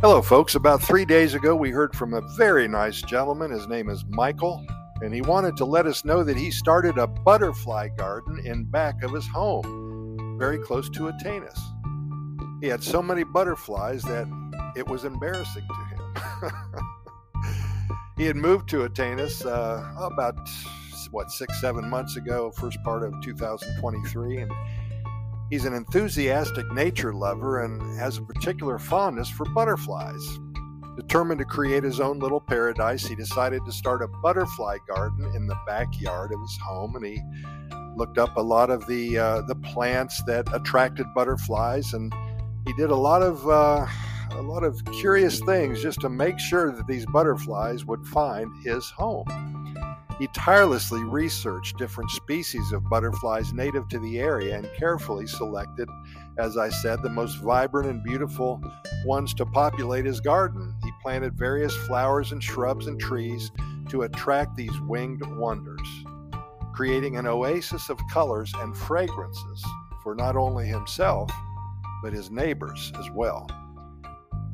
Hello, folks. About three days ago, we heard from a very nice gentleman. His name is Michael, and he wanted to let us know that he started a butterfly garden in back of his home, very close to Atenas. He had so many butterflies that it was embarrassing to him. he had moved to Atenas uh, about what six, seven months ago, first part of 2023, and He's an enthusiastic nature lover and has a particular fondness for butterflies. Determined to create his own little paradise, he decided to start a butterfly garden in the backyard of his home, and he looked up a lot of the uh, the plants that attracted butterflies, and he did a lot of uh, a lot of curious things just to make sure that these butterflies would find his home. He tirelessly researched different species of butterflies native to the area and carefully selected, as I said, the most vibrant and beautiful ones to populate his garden. He planted various flowers and shrubs and trees to attract these winged wonders, creating an oasis of colors and fragrances for not only himself, but his neighbors as well.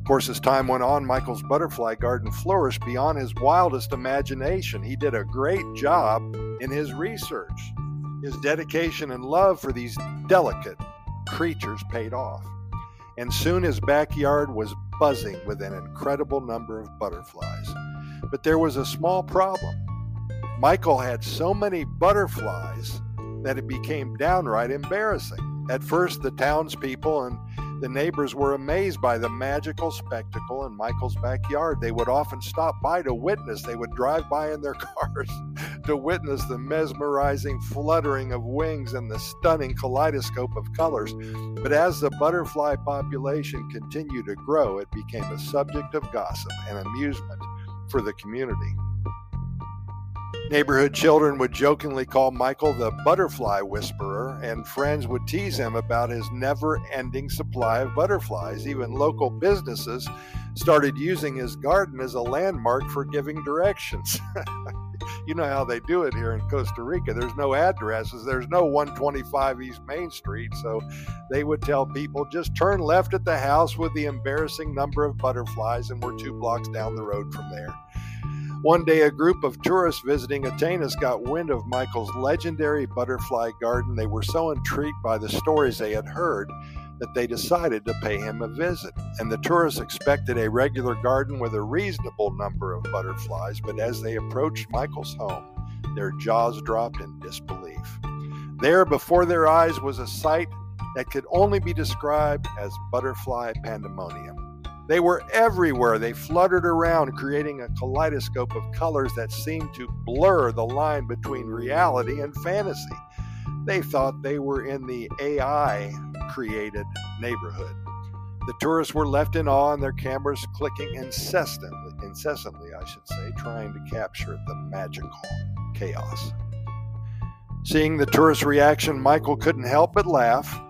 Of course, as time went on, Michael's butterfly garden flourished beyond his wildest imagination. He did a great job in his research. His dedication and love for these delicate creatures paid off. And soon his backyard was buzzing with an incredible number of butterflies. But there was a small problem. Michael had so many butterflies that it became downright embarrassing. At first, the townspeople and the neighbors were amazed by the magical spectacle in Michael's backyard. They would often stop by to witness, they would drive by in their cars to witness the mesmerizing fluttering of wings and the stunning kaleidoscope of colors. But as the butterfly population continued to grow, it became a subject of gossip and amusement for the community. Neighborhood children would jokingly call Michael the butterfly whisperer, and friends would tease him about his never ending supply of butterflies. Even local businesses started using his garden as a landmark for giving directions. you know how they do it here in Costa Rica. There's no addresses, there's no 125 East Main Street. So they would tell people just turn left at the house with the embarrassing number of butterflies, and we're two blocks down the road from there. One day, a group of tourists visiting Atenas got wind of Michael's legendary butterfly garden. They were so intrigued by the stories they had heard that they decided to pay him a visit. And the tourists expected a regular garden with a reasonable number of butterflies, but as they approached Michael's home, their jaws dropped in disbelief. There, before their eyes, was a sight that could only be described as butterfly pandemonium. They were everywhere. They fluttered around, creating a kaleidoscope of colors that seemed to blur the line between reality and fantasy. They thought they were in the AI created neighborhood. The tourists were left in awe and their cameras clicking incessantly, incessantly, I should say, trying to capture the magical chaos. Seeing the tourist reaction, Michael couldn't help but laugh.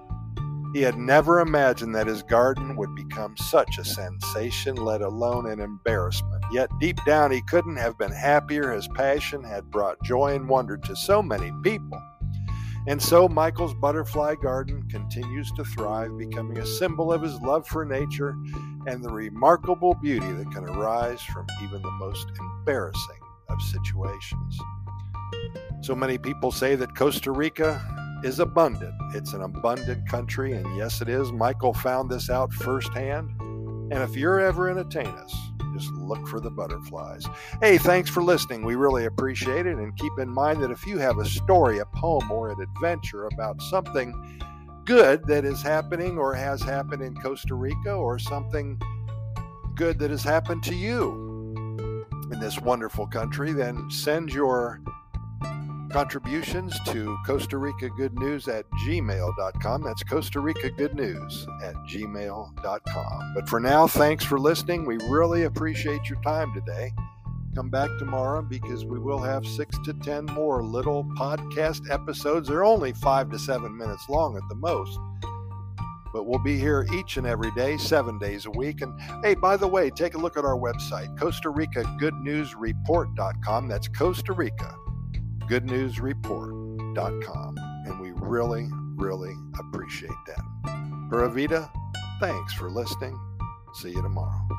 He had never imagined that his garden would become such a sensation, let alone an embarrassment. Yet deep down, he couldn't have been happier. His passion had brought joy and wonder to so many people. And so, Michael's butterfly garden continues to thrive, becoming a symbol of his love for nature and the remarkable beauty that can arise from even the most embarrassing of situations. So many people say that Costa Rica is abundant. It's an abundant country, and yes, it is. Michael found this out firsthand. And if you're ever in Atenas, just look for the butterflies. Hey, thanks for listening. We really appreciate it. And keep in mind that if you have a story, a poem, or an adventure about something good that is happening or has happened in Costa Rica, or something good that has happened to you in this wonderful country, then send your contributions to Costa Rica Good News at gmail.com. That's Costa Rica Good News at gmail.com. But for now, thanks for listening. We really appreciate your time today. Come back tomorrow because we will have six to 10 more little podcast episodes. They're only five to seven minutes long at the most. But we'll be here each and every day, seven days a week. And hey, by the way, take a look at our website, Costa Rica Good News Report.com. That's Costa Rica goodnewsreport.com. And we really, really appreciate that. Pura thanks for listening. See you tomorrow.